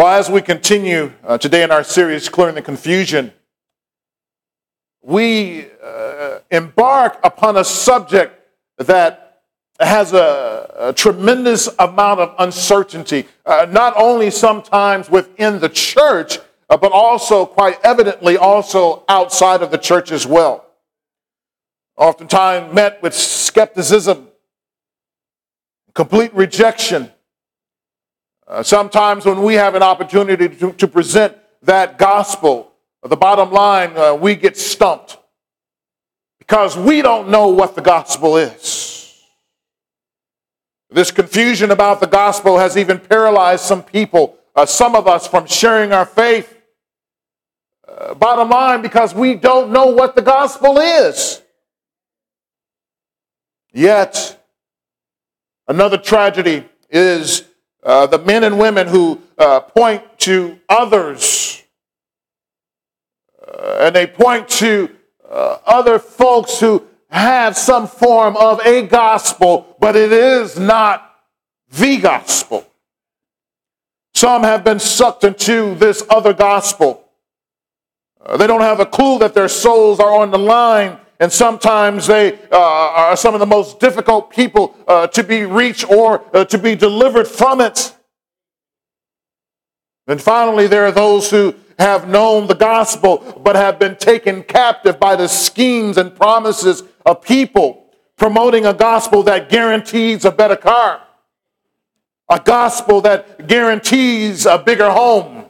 Well, as we continue uh, today in our series, Clearing the Confusion, we uh, embark upon a subject that has a, a tremendous amount of uncertainty, uh, not only sometimes within the church, uh, but also quite evidently also outside of the church as well. Oftentimes met with skepticism, complete rejection, uh, sometimes when we have an opportunity to, to present that gospel, the bottom line, uh, we get stumped because we don't know what the gospel is. This confusion about the gospel has even paralyzed some people, uh, some of us, from sharing our faith. Uh, bottom line, because we don't know what the gospel is. Yet, another tragedy is uh, the men and women who uh, point to others uh, and they point to uh, other folks who have some form of a gospel, but it is not the gospel. Some have been sucked into this other gospel. Uh, they don't have a clue that their souls are on the line and sometimes they uh, are some of the most difficult people uh, to be reached or uh, to be delivered from it. And finally, there are those who have known the gospel but have been taken captive by the schemes and promises of people promoting a gospel that guarantees a better car, a gospel that guarantees a bigger home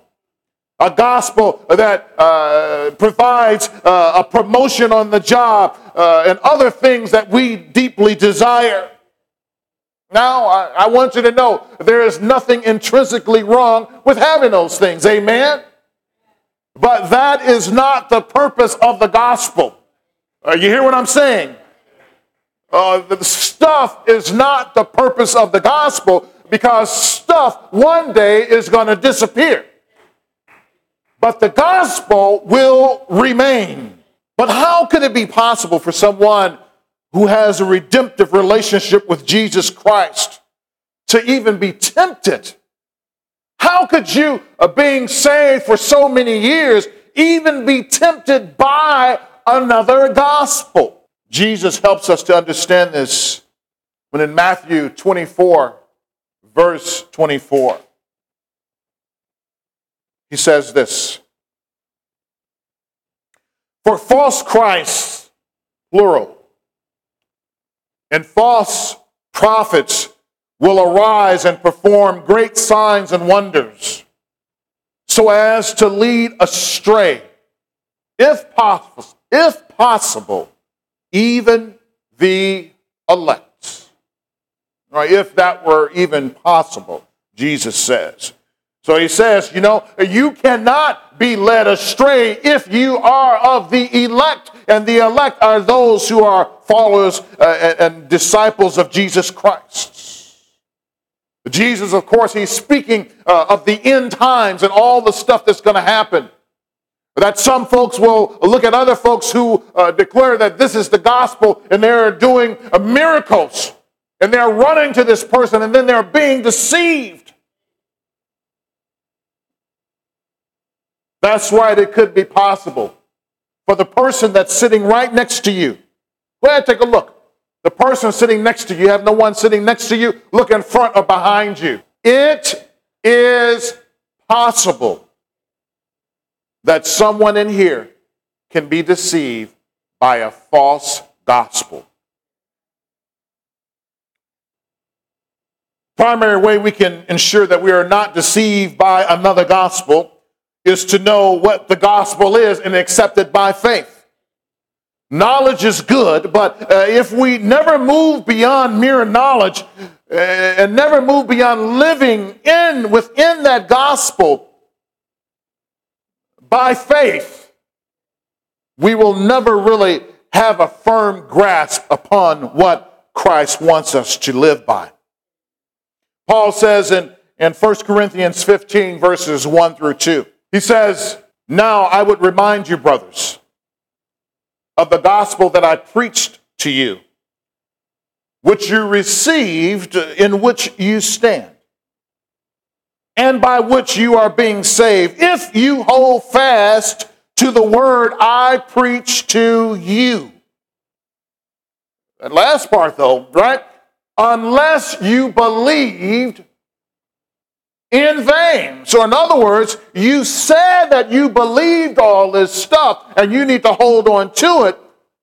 a gospel that uh, provides uh, a promotion on the job uh, and other things that we deeply desire. Now, I, I, want you to know there is nothing intrinsically wrong with having those things. Amen? But that is not the purpose of the gospel. Uh, you hear what I'm saying? Uh, the stuff is not the purpose of the gospel because stuff one day is going to disappear but the gospel will remain. But how could it be possible for someone who has a redemptive relationship with Jesus Christ to even be tempted? How could you, uh, being saved for so many years, even be tempted by another gospel? Jesus helps us to understand this when in Matthew 24, verse 24. He says this For false Christs, plural, and false prophets will arise and perform great signs and wonders so as to lead astray, if possible, if possible, even the elect. Right, if that were even possible, Jesus says. So he says, you know, you cannot be led astray if you are of the elect. And the elect are those who are followers uh, and disciples of Jesus Christ. Jesus, of course, he's speaking uh, of the end times and all the stuff that's going to happen. That some folks will look at other folks who uh, declare that this is the gospel and they're doing uh, miracles and they're running to this person and then they're being deceived. That's right, it could be possible for the person that's sitting right next to you. Go ahead, take a look. The person sitting next to you, you have no one sitting next to you, look in front or behind you. It is possible that someone in here can be deceived by a false gospel. Primary way we can ensure that we are not deceived by another gospel is to know what the gospel is and accept it by faith. Knowledge is good, but uh, if we never move beyond mere knowledge uh, and never move beyond living in within that gospel by faith, we will never really have a firm grasp upon what Christ wants us to live by. Paul says in, in 1 Corinthians 15, verses 1 through 2. He says, Now I would remind you, brothers, of the gospel that I preached to you, which you received, in which you stand, and by which you are being saved, if you hold fast to the word I preach to you. That last part, though, right? Unless you believed in vain. So, in other words, you said that you believed all this stuff and you need to hold on to it.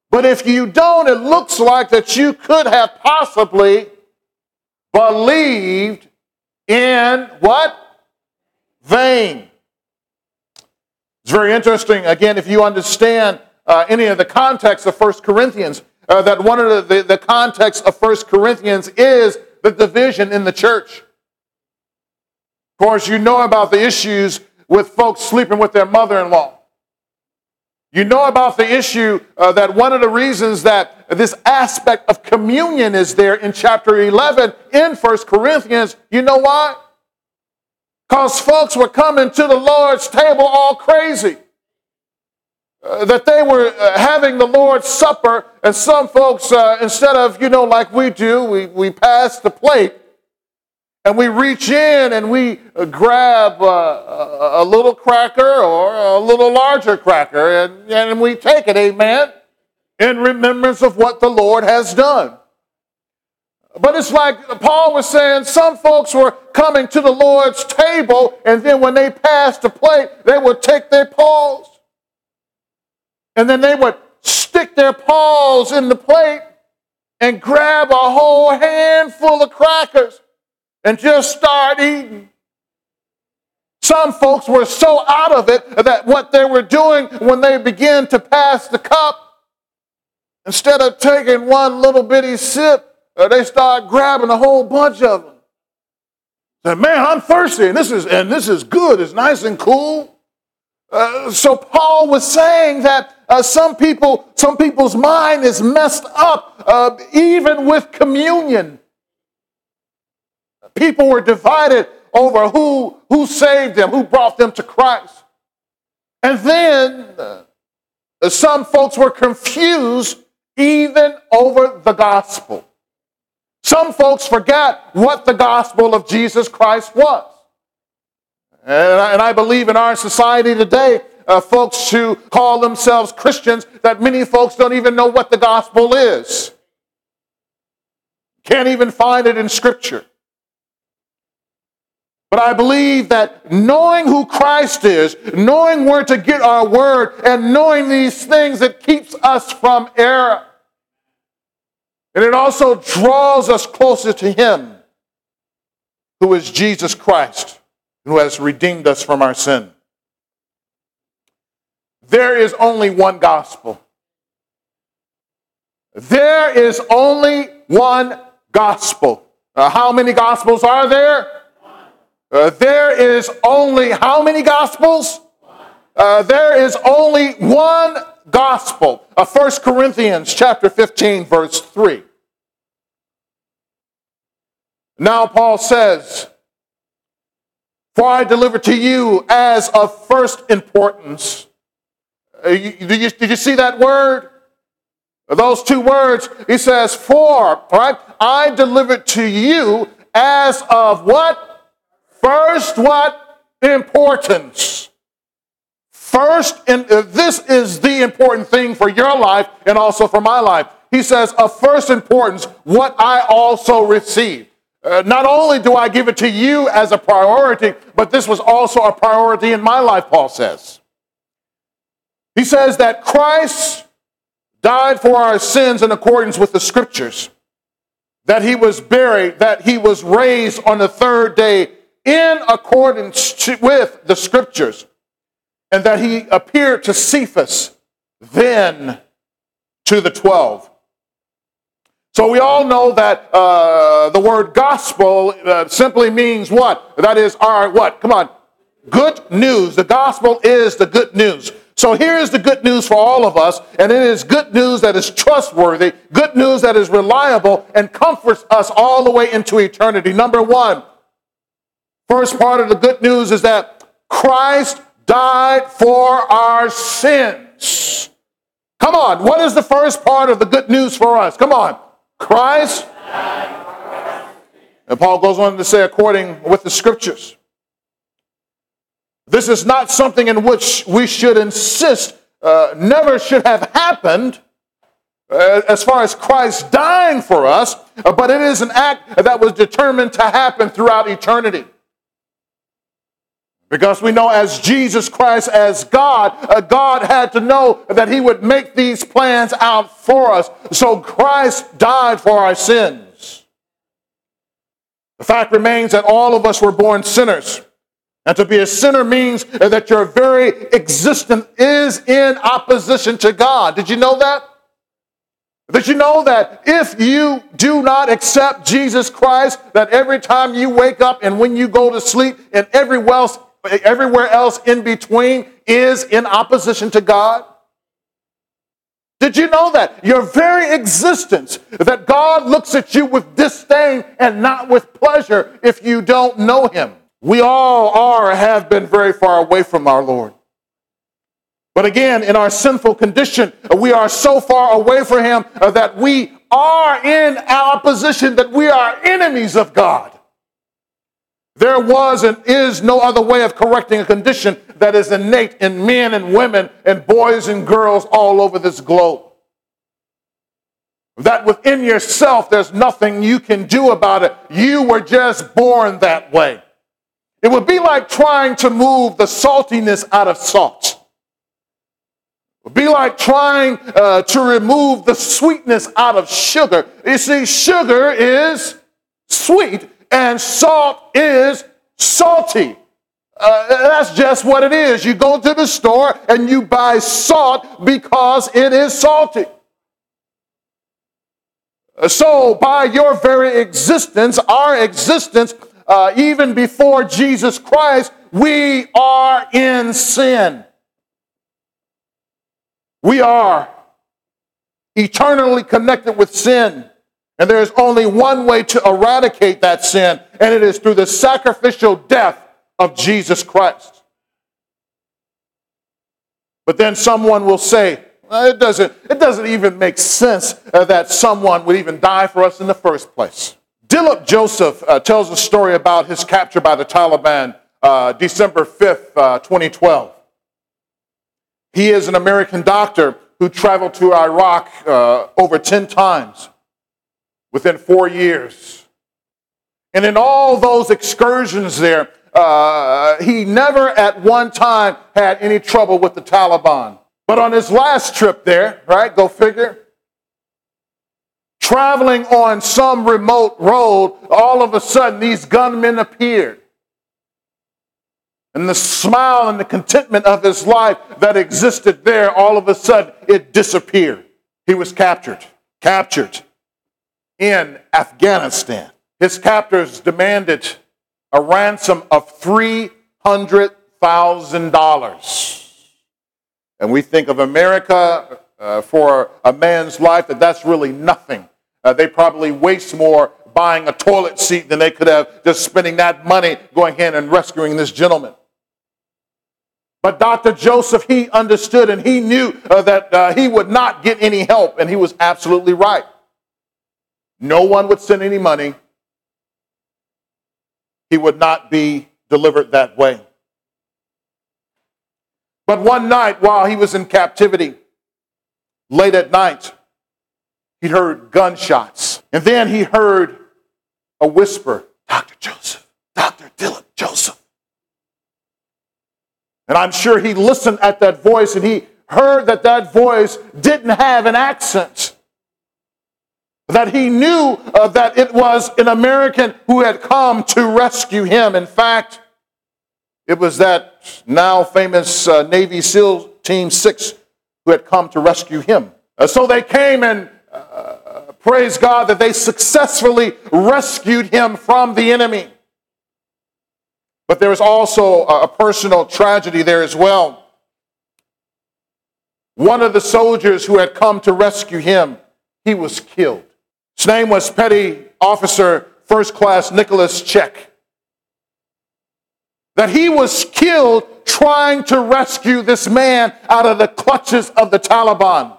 But if you don't, it looks like that you could have possibly believed in what? Vain. It's very interesting, again, if you understand uh, any of the context of First Corinthians, uh, that one of the, the, the context of First Corinthians is the division in the church. Of course, you know about the issues with folks sleeping with their mother in law. You know about the issue uh, that one of the reasons that this aspect of communion is there in chapter 11 in First Corinthians, you know why? Because folks were coming to the Lord's table all crazy. Uh, that they were uh, having the Lord's Supper, and some folks, uh, instead of, you know, like we do, we, we pass the plate and we reach in and we uh, grab uh, a, a little cracker or a little larger cracker and, and we take it, amen, in remembrance of what the Lord has done. But it's like Paul was saying, some folks were coming to the Lord's table, and then when they passed the plate, they would take their paws. And then they would stick their paws in the plate and grab a whole handful of crackers and just start eating. Some folks were so out of it that what they were doing when they began to pass the cup, instead of taking one little bitty sip, uh, they start grabbing a whole bunch of them. Say, man, I'm thirsty, and this is and this is good. It's nice and cool. Uh, so Paul was saying that uh, some people, some people's mind is messed up, uh, even with communion. People were divided over who, who saved them, who brought them to Christ. And then uh, some folks were confused even over the gospel. Some folks forgot what the gospel of Jesus Christ was. And I, and I believe in our society today, uh, folks who call themselves Christians, that many folks don't even know what the gospel is. Can't even find it in Scripture. But I believe that knowing who Christ is, knowing where to get our word, and knowing these things, it keeps us from error. And it also draws us closer to Him, who is Jesus Christ, who has redeemed us from our sin. There is only one gospel. There is only one gospel. How many gospels are there? Uh, there is only how many gospels? Uh, there is only one gospel. Uh, 1 Corinthians chapter 15 verse 3. Now Paul says, For I delivered to you as of first importance. Uh, you, did, you, did you see that word? Those two words, he says, For, right? I delivered to you as of what? First, what? Importance. First, and uh, this is the important thing for your life and also for my life. He says, of first importance, what I also received. Uh, not only do I give it to you as a priority, but this was also a priority in my life, Paul says. He says that Christ died for our sins in accordance with the scriptures, that he was buried, that he was raised on the third day in accordance to, with the scriptures, and that he appeared to Cephas, then to the twelve. So we all know that uh, the word gospel uh, simply means what? That is our what? Come on. Good news. The gospel is the good news. So here's the good news for all of us, and it is good news that is trustworthy, good news that is reliable, and comforts us all the way into eternity. Number one, First part of the good news is that Christ died for our sins. Come on, what is the first part of the good news for us? Come on. Christ. And Paul goes on to say, according with the scriptures. This is not something in which we should insist uh, never should have happened uh, as far as Christ dying for us, uh, but it is an act that was determined to happen throughout eternity. Because we know as Jesus Christ, as God, uh, God had to know that He would make these plans out for us. So Christ died for our sins. The fact remains that all of us were born sinners. And to be a sinner means that your very existence is in opposition to God. Did you know that? Did you know that if you do not accept Jesus Christ, that every time you wake up and when you go to sleep and everywhere else, everywhere else in between is in opposition to God? Did you know that? Your very existence, that God looks at you with disdain and not with pleasure if you don't know Him. We all are have been very far away from our Lord. But again, in our sinful condition, we are so far away from Him that we are in our position that we are enemies of God. There was and is no other way of correcting a condition that is innate in men and women and boys and girls all over this globe. That within yourself, there's nothing you can do about it. You were just born that way. It would be like trying to move the saltiness out of salt. It would be like trying uh, to remove the sweetness out of sugar. You see, sugar is sweet and salt is salty. Uh, that's just what it is. You go to the store and you buy salt because it is salty. So, by your very existence, our existence, uh, even before Jesus Christ, we are in sin. We are eternally connected with sin. And there is only one way to eradicate that sin, and it is through the sacrificial death of Jesus Christ. But then someone will say, it, doesn't, it doesn't even make sense uh, that someone would even die for us in the first place. Dilip Joseph uh, tells a story about his capture by the Taliban uh, December 5th, uh, 2012. He is an American doctor who traveled to Iraq uh, over 10 times within four years. And in all those excursions there, uh, he never at one time had any trouble with the Taliban. But on his last trip there, right, go figure, traveling on some remote road, all of a sudden these gunmen appeared. And the smile and the contentment of his life that existed there, all of a sudden it disappeared. He was captured, captured in Afghanistan. His captors demanded a ransom of $300,000. And we think of America uh, for a man's life that that's really nothing. Uh, they probably waste more buying a toilet seat than they could have just spending that money going in and rescuing this gentleman. But Dr. Joseph, he understood and he knew uh, that uh, he would not get any help, and he was absolutely right. No one would send any money. He would not be delivered that way. But one night while he was in captivity, late at night, he heard gunshots. And then he heard a whisper Dr. Joseph, Dr. Dilip Joseph. And I'm sure he listened at that voice and he heard that that voice didn't have an accent that he knew uh, that it was an American who had come to rescue him. In fact, it was that now famous uh, Navy SEAL Team 6 who had come to rescue him. Uh, so they came and uh, praise God that they successfully rescued him from the enemy. But there was also a personal tragedy there as well. One of the soldiers who had come to rescue him, he was killed. His name was Petty Officer First Class Nicholas Checque. That he was killed trying to rescue this man out of the clutches of the Taliban.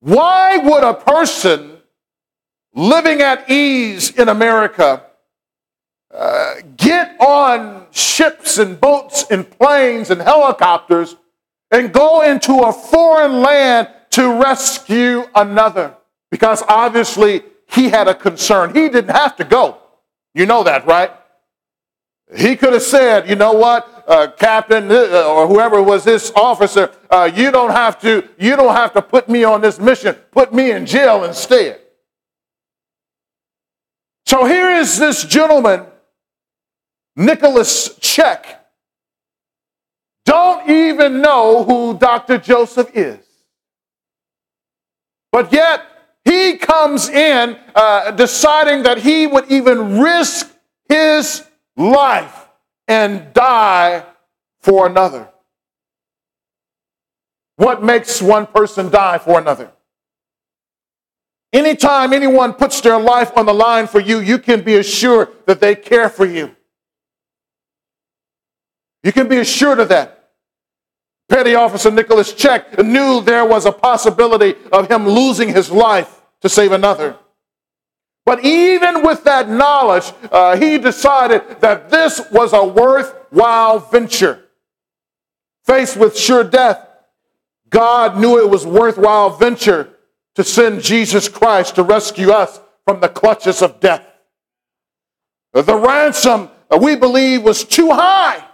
Why would a person living at ease in America uh, get on ships and boats and planes and helicopters and go into a foreign land to rescue another. Because obviously he had a concern. He didn't have to go. You know that, right? He could have said, you know what, uh, captain uh, or whoever was this officer, uh, you don't have to, you don't have to put me on this mission. Put me in jail instead. So here is this gentleman, Nicholas Checque, don't even know who Dr. Joseph is. But yet, he comes in uh, deciding that he would even risk his life and die for another. What makes one person die for another? Anytime anyone puts their life on the line for you, you can be assured that they care for you. You can be assured of that. Petty Officer Nicholas Checque knew there was a possibility of him losing his life to save another. But even with that knowledge, uh, he decided that this was a worthwhile venture. Faced with sure death, God knew it was worthwhile venture to send Jesus Christ to rescue us from the clutches of death. The ransom uh, we believe was too high.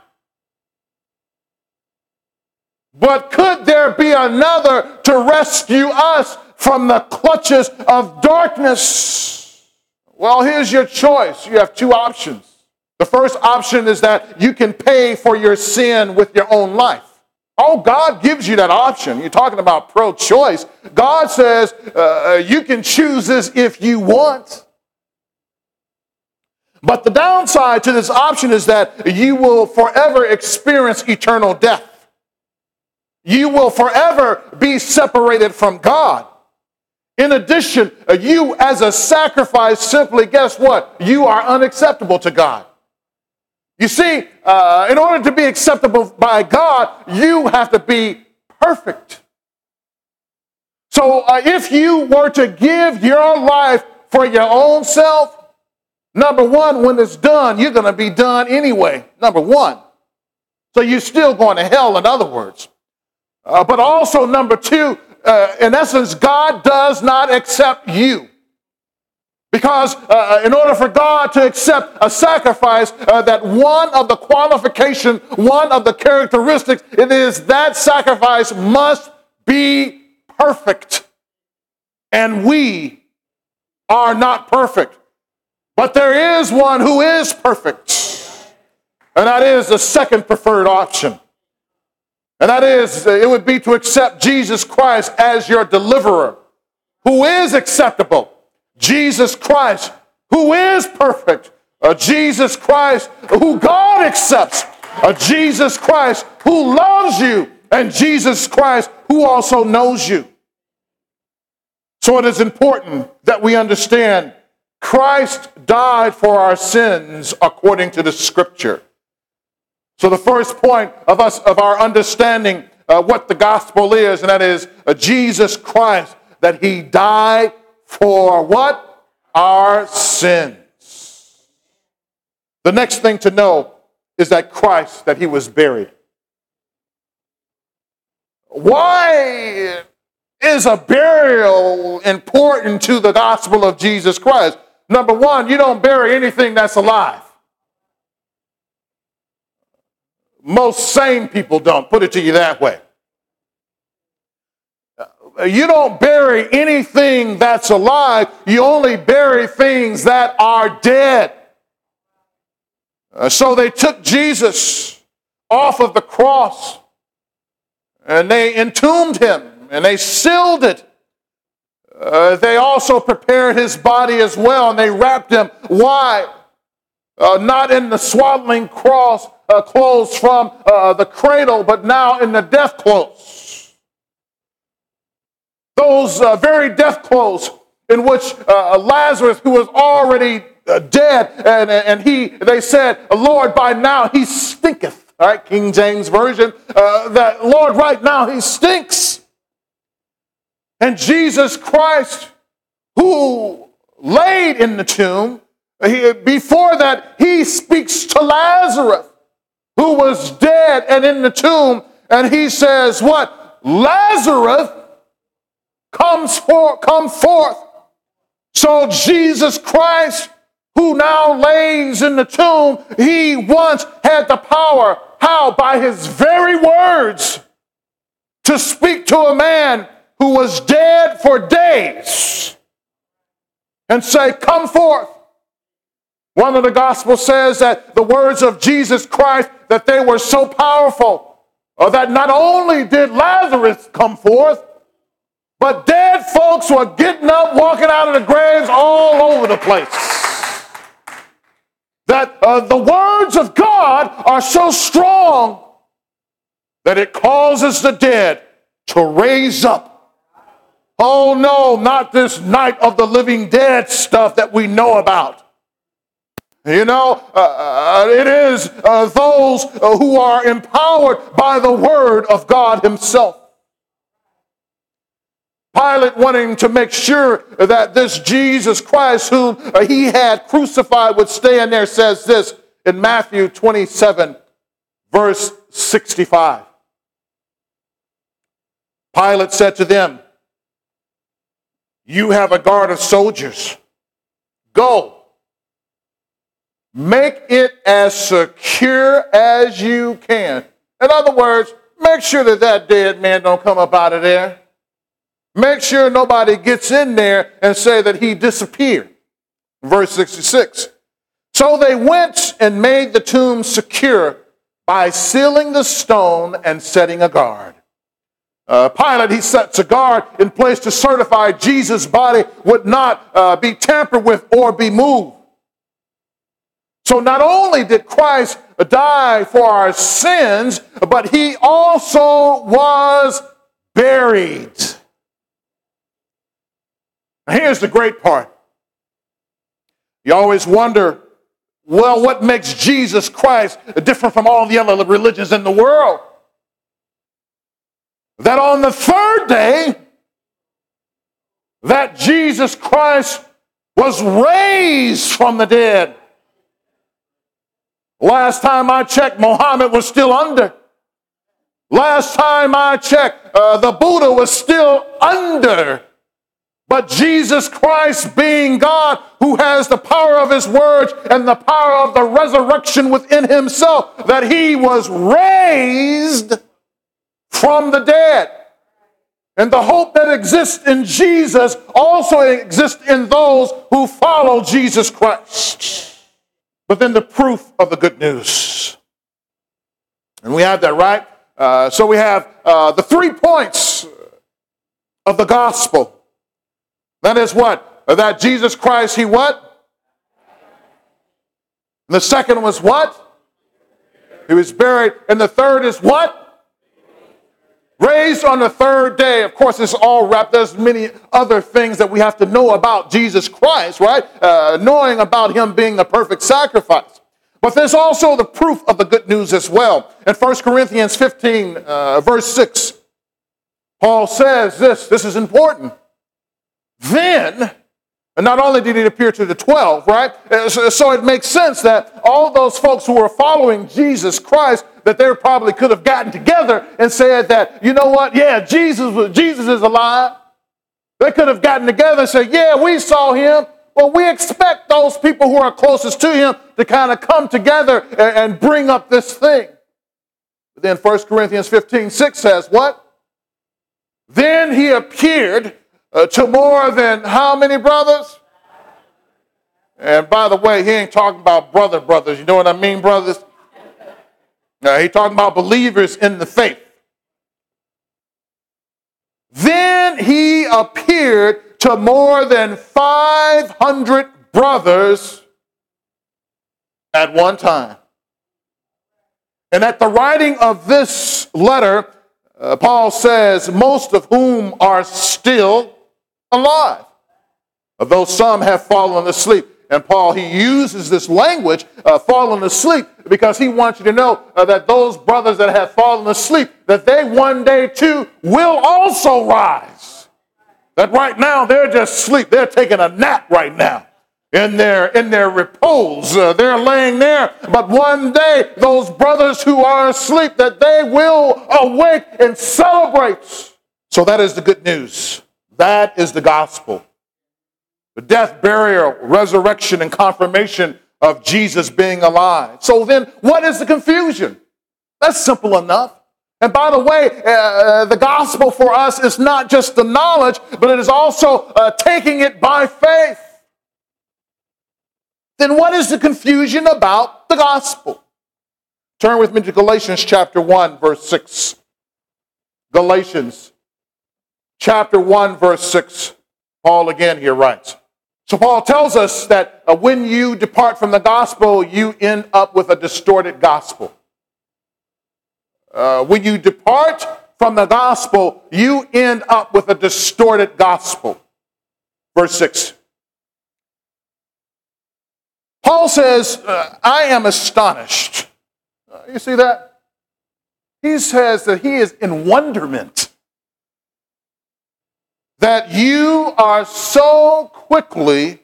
But could there be another to rescue us from the clutches of darkness? Well, here's your choice. You have two options. The first option is that you can pay for your sin with your own life. Oh, God gives you that option. You're talking about pro choice. God says uh, uh, you can choose this if you want. But the downside to this option is that you will forever experience eternal death. You will forever be separated from God. In addition, you as a sacrifice simply, guess what? You are unacceptable to God. You see, uh, in order to be acceptable by God, you have to be perfect. So uh, if you were to give your life for your own self, number one, when it's done, you're going to be done anyway. Number one. So you're still going to hell, in other words. Uh, but also, number two, uh, in essence, God does not accept you. Because uh, uh, in order for God to accept a sacrifice, uh, that one of the qualification, one of the characteristics, it is that sacrifice must be perfect. And we are not perfect. But there is one who is perfect. And that is the second preferred option. And that is, uh, it would be to accept Jesus Christ as your deliverer, who is acceptable. Jesus Christ, who is perfect. A Jesus Christ, who God accepts. A Jesus Christ, who loves you. And Jesus Christ, who also knows you. So it is important that we understand Christ died for our sins according to the scripture. So the first point of us of our understanding uh, what the gospel is, and that is uh, Jesus Christ, that He died for what our sins. The next thing to know is that Christ that He was buried. Why is a burial important to the gospel of Jesus Christ? Number one, you don't bury anything that's alive. Most sane people don't, put it to you that way. You don't bury anything that's alive, you only bury things that are dead. Uh, so they took Jesus off of the cross and they entombed him and they sealed it. Uh, they also prepared his body as well and they wrapped him. Why? Uh, not in the swaddling cross, uh, clothes from uh, the cradle, but now in the death clothes. Those uh, very death clothes in which uh, Lazarus, who was already uh, dead, and, and he, they said, Lord, by now he stinketh. All right, King James Version, uh, that Lord, right now he stinks. And Jesus Christ, who laid in the tomb, he, before that, he speaks to Lazarus, who was dead and in the tomb, and he says, What? Lazarus comes for, come forth. So Jesus Christ, who now lays in the tomb, he once had the power. How? By his very words to speak to a man who was dead for days and say, Come forth. One of the gospels says that the words of Jesus Christ, that they were so powerful uh, that not only did Lazarus come forth, but dead folks were getting up, walking out of the graves all over the place. That uh, the words of God are so strong that it causes the dead to raise up Oh no, not this night of the living dead stuff that we know about. You know, uh, uh, it is uh, those uh, who are empowered by the word of God Himself. Pilate wanting to make sure that this Jesus Christ, whom uh, he had crucified, would stand there, says this in Matthew 27, verse 65. Pilate said to them, You have a guard of soldiers. Go Make it as secure as you can. In other words, make sure that that dead man don't come up out of there. Make sure nobody gets in there and say that he disappeared. Verse 66. So they went and made the tomb secure by sealing the stone and setting a guard. Uh, Pilate, he sets a guard in place to certify Jesus' body would not uh, be tampered with or be moved. So not only did Christ die for our sins, but he also was buried. Now here's the great part. You always wonder, well, what makes Jesus Christ different from all the other religions in the world? That on the third day, that Jesus Christ was raised from the dead. Last time I checked, Muhammad was still under. Last time I checked, uh, the Buddha was still under. But Jesus Christ, being God, who has the power of his words and the power of the resurrection within himself, that he was raised from the dead. And the hope that exists in Jesus also exists in those who follow Jesus Christ but then the proof of the good news. And we have that, right? Uh, so we have uh, the three points of the gospel. That is what? That Jesus Christ, he what? And the second was what? He was buried. And the third is what? Raised on the third day. Of course, it's all wrapped. There's many other things that we have to know about Jesus Christ, right? Uh, knowing about him being the perfect sacrifice. But there's also the proof of the good news as well. In 1 Corinthians 15, uh, verse 6, Paul says this, this is important. Then, and not only did he appear to the 12, right? Uh, so it makes sense that all those folks who were following Jesus Christ that they probably could have gotten together and said that, you know what, yeah, Jesus, was, Jesus is alive. They could have gotten together and said, yeah, we saw him. Well, we expect those people who are closest to him to kind of come together and, and bring up this thing. But then 1 Corinthians 15, 6 says, what? Then he appeared uh, to more than how many brothers? And by the way, he ain't talking about brother brothers. You know what I mean, brothers? Now, he's talking about believers in the faith. Then he appeared to more than 500 brothers at one time. And at the writing of this letter, uh, Paul says, most of whom are still alive, though some have fallen asleep. And Paul, he uses this language, uh, fallen asleep, because he wants you to know uh, that those brothers that have fallen asleep, that they one day too will also rise. That right now they're just asleep. They're taking a nap right now. in their, in their repose. Uh, they're laying there. But one day, those brothers who are asleep, that they will awake and celebrate. So that is the good news. That is the gospel. The death, burial, resurrection, and confirmation of Jesus being alive. So then, what is the confusion? That's simple enough. And by the way, uh, the gospel for us is not just the knowledge, but it is also uh, taking it by faith. Then what is the confusion about the gospel? Turn with me to Galatians chapter 1, verse 6. Galatians chapter 1, verse 6. Paul again here writes. So Paul tells us that uh, when you depart from the gospel, you end up with a distorted gospel. Uh, when you depart from the gospel, you end up with a distorted gospel. Verse 6. Paul says, uh, I am astonished. Uh, you see that? He says that he is in wonderment that you are so quickly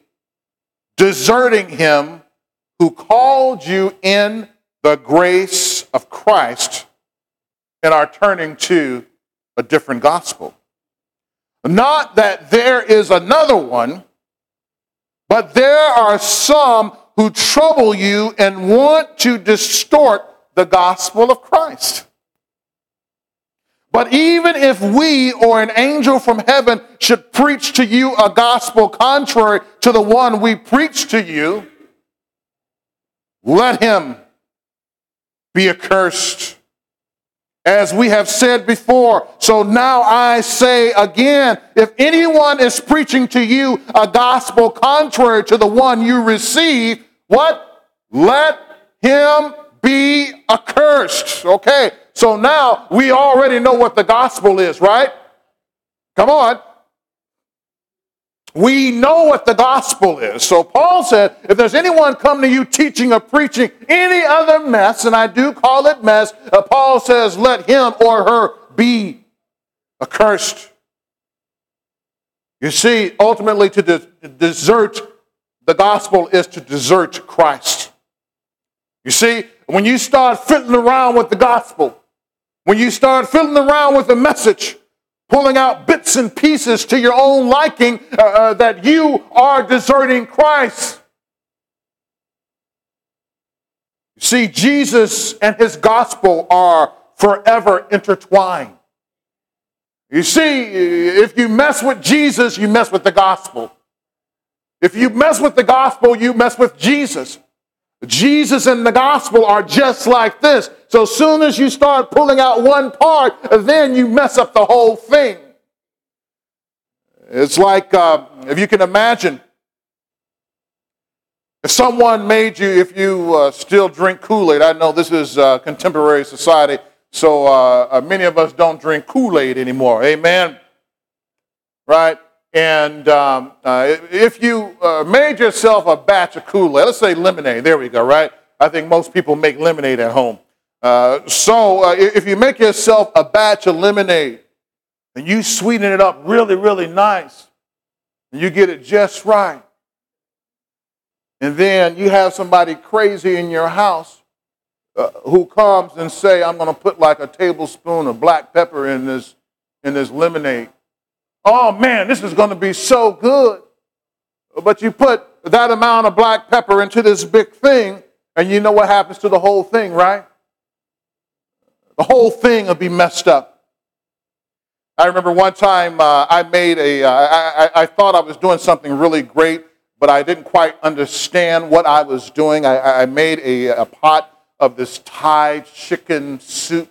deserting him who called you in the grace of Christ and are turning to a different gospel. Not that there is another one, but there are some who trouble you and want to distort the gospel of Christ. But even if we or an angel from heaven should preach to you a gospel contrary to the one we preach to you, let him be accursed. As we have said before, so now I say again if anyone is preaching to you a gospel contrary to the one you receive, what? Let him be accursed. Okay, so now we already know what the gospel is, right? Come on. We know what the gospel is. So Paul said, if there's anyone come to you teaching or preaching any other mess, and I do call it mess, uh, Paul says, let him or her be accursed. You see, ultimately to de- desert the gospel is to desert Christ. You see, when you start fiddling around with the gospel, when you start fiddling around with the message, pulling out bits and pieces to your own liking, uh, uh, that you are deserting Christ. See, Jesus and his gospel are forever intertwined. You see, if you mess with Jesus, you mess with the gospel. If you mess with the gospel, you mess with Jesus. Jesus and the gospel are just like this. So as soon as you start pulling out one part, then you mess up the whole thing. It's like, uh, if you can imagine, if someone made you, if you uh, still drink Kool Aid, I know this is uh, contemporary society, so uh, uh, many of us don't drink Kool Aid anymore. Amen? Right? And um, uh, if you made yourself a batch of Kool Aid, let's say lemonade, there we go, right? I think most people make lemonade at home. Uh, so uh, if you make yourself a batch of lemonade and you sweeten it up really, really nice, and you get it just right, and then you have somebody crazy in your house uh, who comes and say, I'm going to put like a tablespoon of black pepper in this, in this lemonade oh man, this is going to be so good. But you put that amount of black pepper into this big thing, and you know what happens to the whole thing, right? The whole thing would be messed up. I remember one time uh, I made a. Uh, I, I, thought I was doing something really great, but I didn't quite understand what I was doing. I, I made a, a pot of this Thai chicken soup,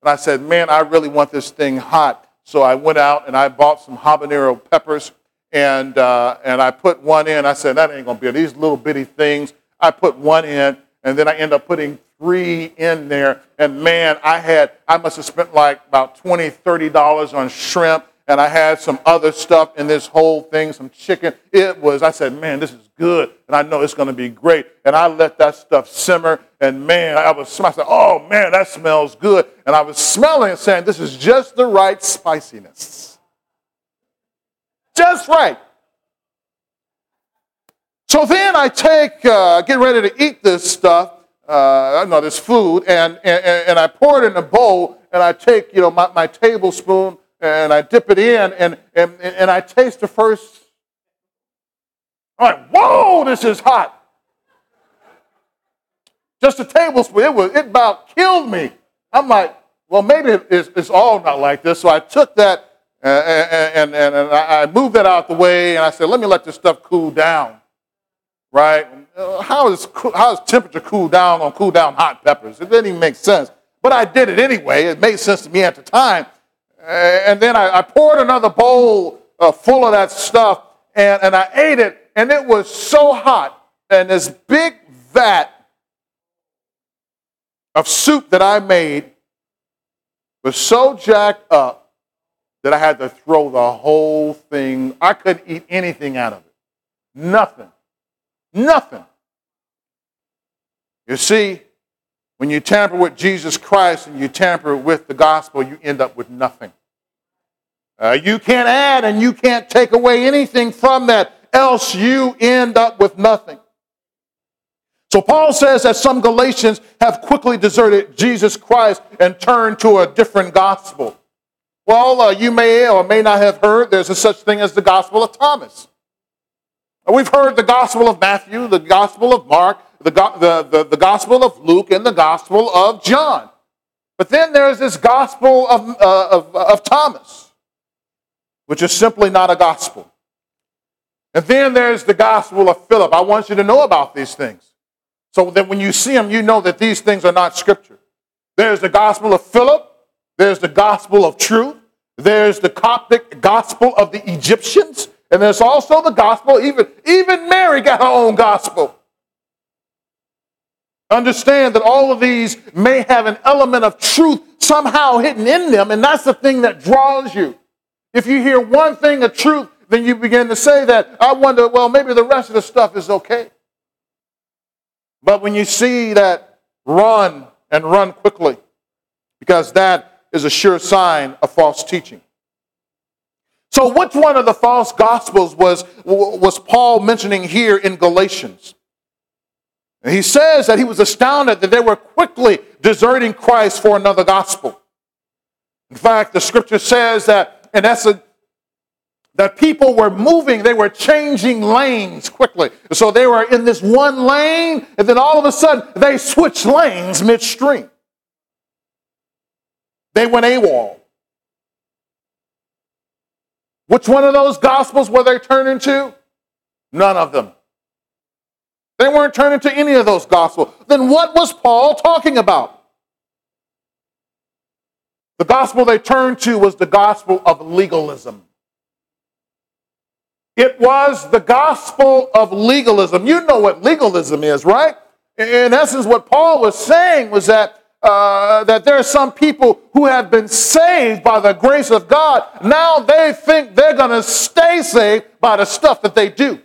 and I said, man, I really want this thing hot. So I went out and I bought some habanero peppers and, uh, and I put one in. I said, that ain't to be these little bitty things. I put one in and then I end up putting three in there. And man, I had, I must have spent like about $20, $30 on shrimp and I had some other stuff in this whole thing, some chicken. It was, I said, man, this is good, and I know it's going to be great. And I let that stuff simmer, and man, I was, I said, oh man, that smells good. And I was smelling and saying, this is just the right spiciness. Just right. So then I take, uh, get ready to eat this stuff, uh, know this food, and, and, and I pour it in a bowl, and I take, you know, my, my tablespoon, and I dip it in, and, and, and I taste the first. I'm like, whoa, this is hot. Just a tablespoon, it, was, it about killed me. I'm like, well, maybe it's, it's all not like this. So I took that uh, and, and, and I moved that out the way, and I said, let me let this stuff cool down right? How is, how is temperature cool down on cool down hot peppers? It didn't even make sense. But I did it anyway. It made sense to me at the time. And then I, I poured another bowl uh, full of that stuff and, and I ate it, and it was so hot. And this big vat of soup that I made was so jacked up that I had to throw the whole thing. I couldn't eat anything out of it. Nothing. Nothing. You see, when you tamper with Jesus Christ and you tamper with the gospel, you end up with nothing. Uh, you can't add and you can't take away anything from that, else you end up with nothing. So Paul says that some Galatians have quickly deserted Jesus Christ and turned to a different gospel. Well, uh, you may or may not have heard there's a such thing as the gospel of Thomas. We've heard the Gospel of Matthew, the Gospel of Mark, the, the, the, the, Gospel of Luke, and the Gospel of John. But then there's this Gospel of, uh, of, of Thomas, which is simply not a gospel. And then there's the Gospel of Philip. I want you to know about these things. So that when you see them, you know that these things are not Scripture. There's the Gospel of Philip, there's the Gospel of Truth, there's the Coptic Gospel of the Egyptians. And there's also the gospel. Even, even Mary got her own gospel. Understand that all of these may have an element of truth somehow hidden in them, and that's the thing that draws you. If you hear one thing of truth, then you begin to say that, I wonder, well, maybe the rest of the stuff is okay. But when you see that, run and run quickly, because that is a sure sign of false teaching. So, which one of the false gospels was, was Paul mentioning here in Galatians? he says that he was astounded that they were quickly deserting Christ for another gospel. In fact, the scripture says that, in essence, that people were moving, they were changing lanes quickly. So they were in this one lane, and then all of a sudden they switched lanes midstream. They went AWOL. Which one of those gospels were they turning to? None of them. They weren't turning to any of those gospels. Then what was Paul talking about? The gospel they turned to was the gospel of legalism. It was the gospel of legalism. You know what legalism is, right? In essence, what Paul was saying was that uh, that there are some people who have been saved by the grace of God. Now they think they're going to stay saved by the stuff that they do.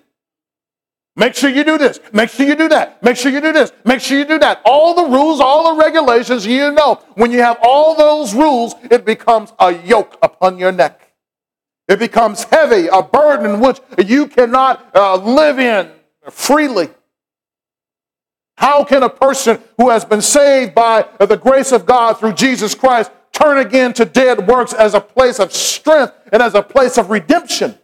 Make sure you do this. Make sure you do that. Make sure you do this. Make sure you do that. All the rules, all the regulations, you know. When you have all those rules, it becomes a yoke upon your neck. It becomes heavy, a burden which you cannot uh, live in freely. How can a person who has been saved by the grace of God through Jesus Christ turn again to dead works as a place of strength and as a place of redemption?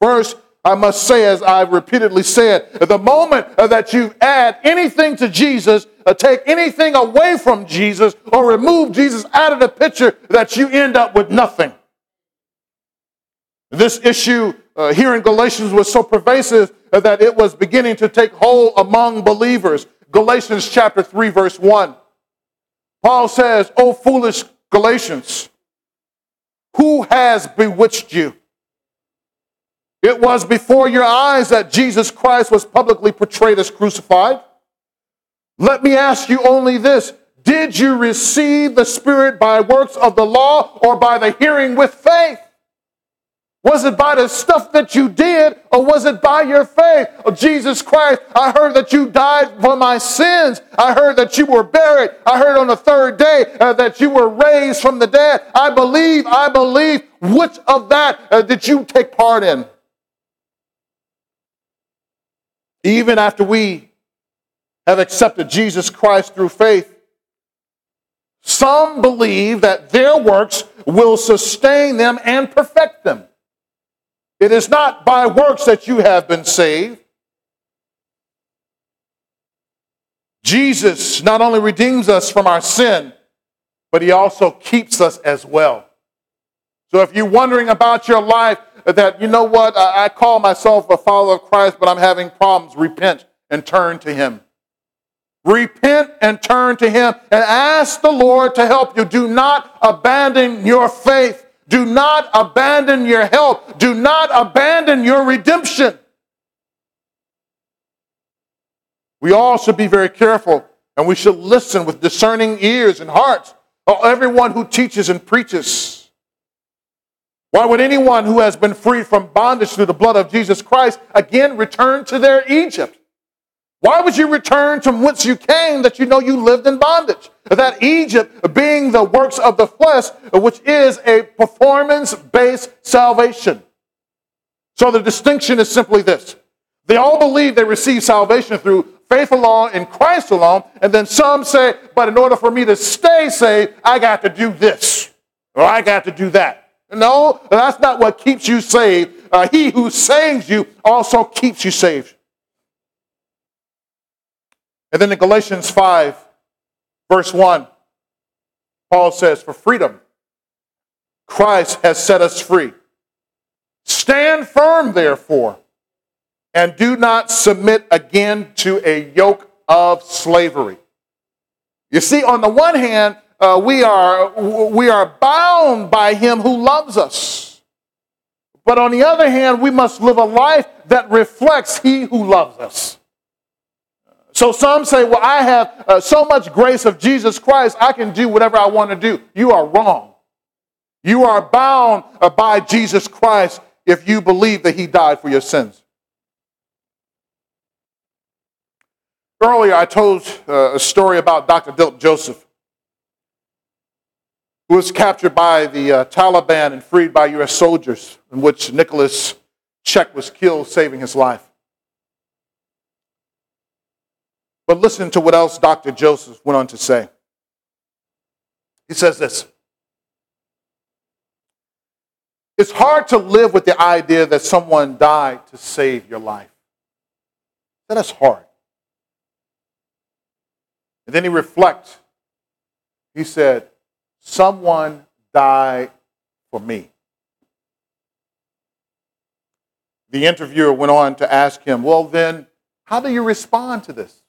First, I must say, as I've repeatedly said, the moment that you add anything to Jesus, or take anything away from Jesus, or remove Jesus out of the picture, that you end up with nothing. This issue uh, here in Galatians was so pervasive that it was beginning to take hold among believers. Galatians chapter 3, verse 1. Paul says, O foolish Galatians, who has bewitched you? It was before your eyes that Jesus Christ was publicly portrayed as crucified. Let me ask you only this Did you receive the Spirit by works of the law or by the hearing with faith? Was it by the stuff that you did or was it by your faith? Oh, Jesus Christ, I heard that you died for my sins. I heard that you were buried. I heard on the third day uh, that you were raised from the dead. I believe, I believe. Which of that uh, did you take part in? even after we have accepted Jesus Christ through faith, some believe that their works will sustain them and perfect them. It is not by works that you have been saved. Jesus not only redeems us from our sin, but he also keeps us as well. So if you're wondering about your life, that you know what, I, call myself a follower of Christ, but I'm having problems, repent and turn to him. Repent and turn to him and ask the Lord to help you. Do not abandon your faith. Do not abandon your help. Do not abandon your redemption. We all should be very careful and we should listen with discerning ears and hearts of everyone who teaches and preaches. Why would anyone who has been freed from bondage through the blood of Jesus Christ again return to their Egypt? Why would you return from whence you came that you know you lived in bondage? That Egypt being the works of the flesh, which is a performance based salvation. So the distinction is simply this they all believe they receive salvation through faith alone in Christ alone, and then some say, but in order for me to stay saved, I got to do this or I got to do that. No, that's not what keeps you saved. Uh, he who saves you also keeps you saved. And then in Galatians 5, verse 1, Paul says, For freedom, Christ has set us free. Stand firm, therefore, and do not submit again to a yoke of slavery. You see, on the one hand, uh, we, are, we are bound by him who loves us. But on the other hand, we must live a life that reflects he who loves us. So some say, well, I have uh, so much grace of Jesus Christ, I can do whatever I want to do. You are wrong. You are bound uh, by Jesus Christ if you believe that he died for your sins. Earlier, I told uh, a story about Dr. Dilip Joseph, who was captured by the uh, Taliban and freed by U.S. soldiers, in which Nicholas Checque was killed, saving his life. But listen to what else Dr. Joseph went on to say. He says this It's hard to live with the idea that someone died to save your life. That is hard. And then he reflects. He said, Someone died for me. The interviewer went on to ask him, Well, then, how do you respond to this?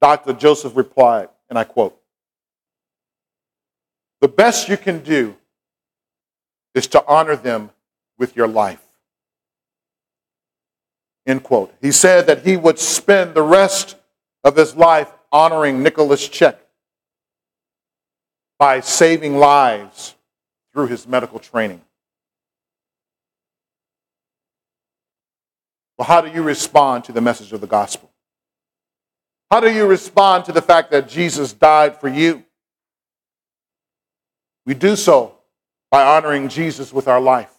Dr. Joseph replied, and I quote, The best you can do is to honor them with your life. End quote. He said that he would spend the rest of his life honoring Nicholas Checque by saving lives through his medical training. Well, how do you respond to the message of the gospel? How do you respond to the fact that Jesus died for you? We do so by honoring Jesus with our life,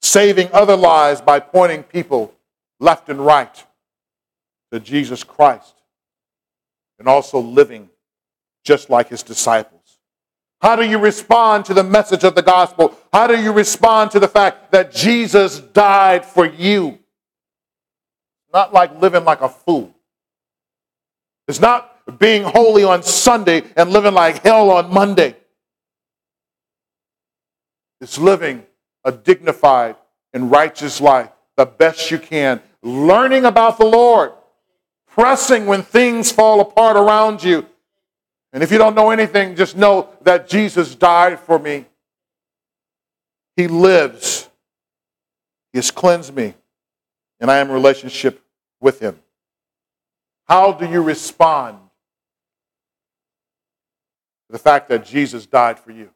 saving other lives by pointing people left and right to Jesus Christ, and also living just like his disciples. How do you respond to the message of the gospel? How do you respond to the fact that Jesus died for you? Not like living like a fool. It's not being holy on Sunday and living like hell on Monday. It's living a dignified and righteous life the best you can, learning about the Lord, pressing when things fall apart around you. And if you don't know anything, just know that Jesus died for me. He lives. He has cleansed me, and I am in relationship with him. How do you respond to the fact that Jesus died for you?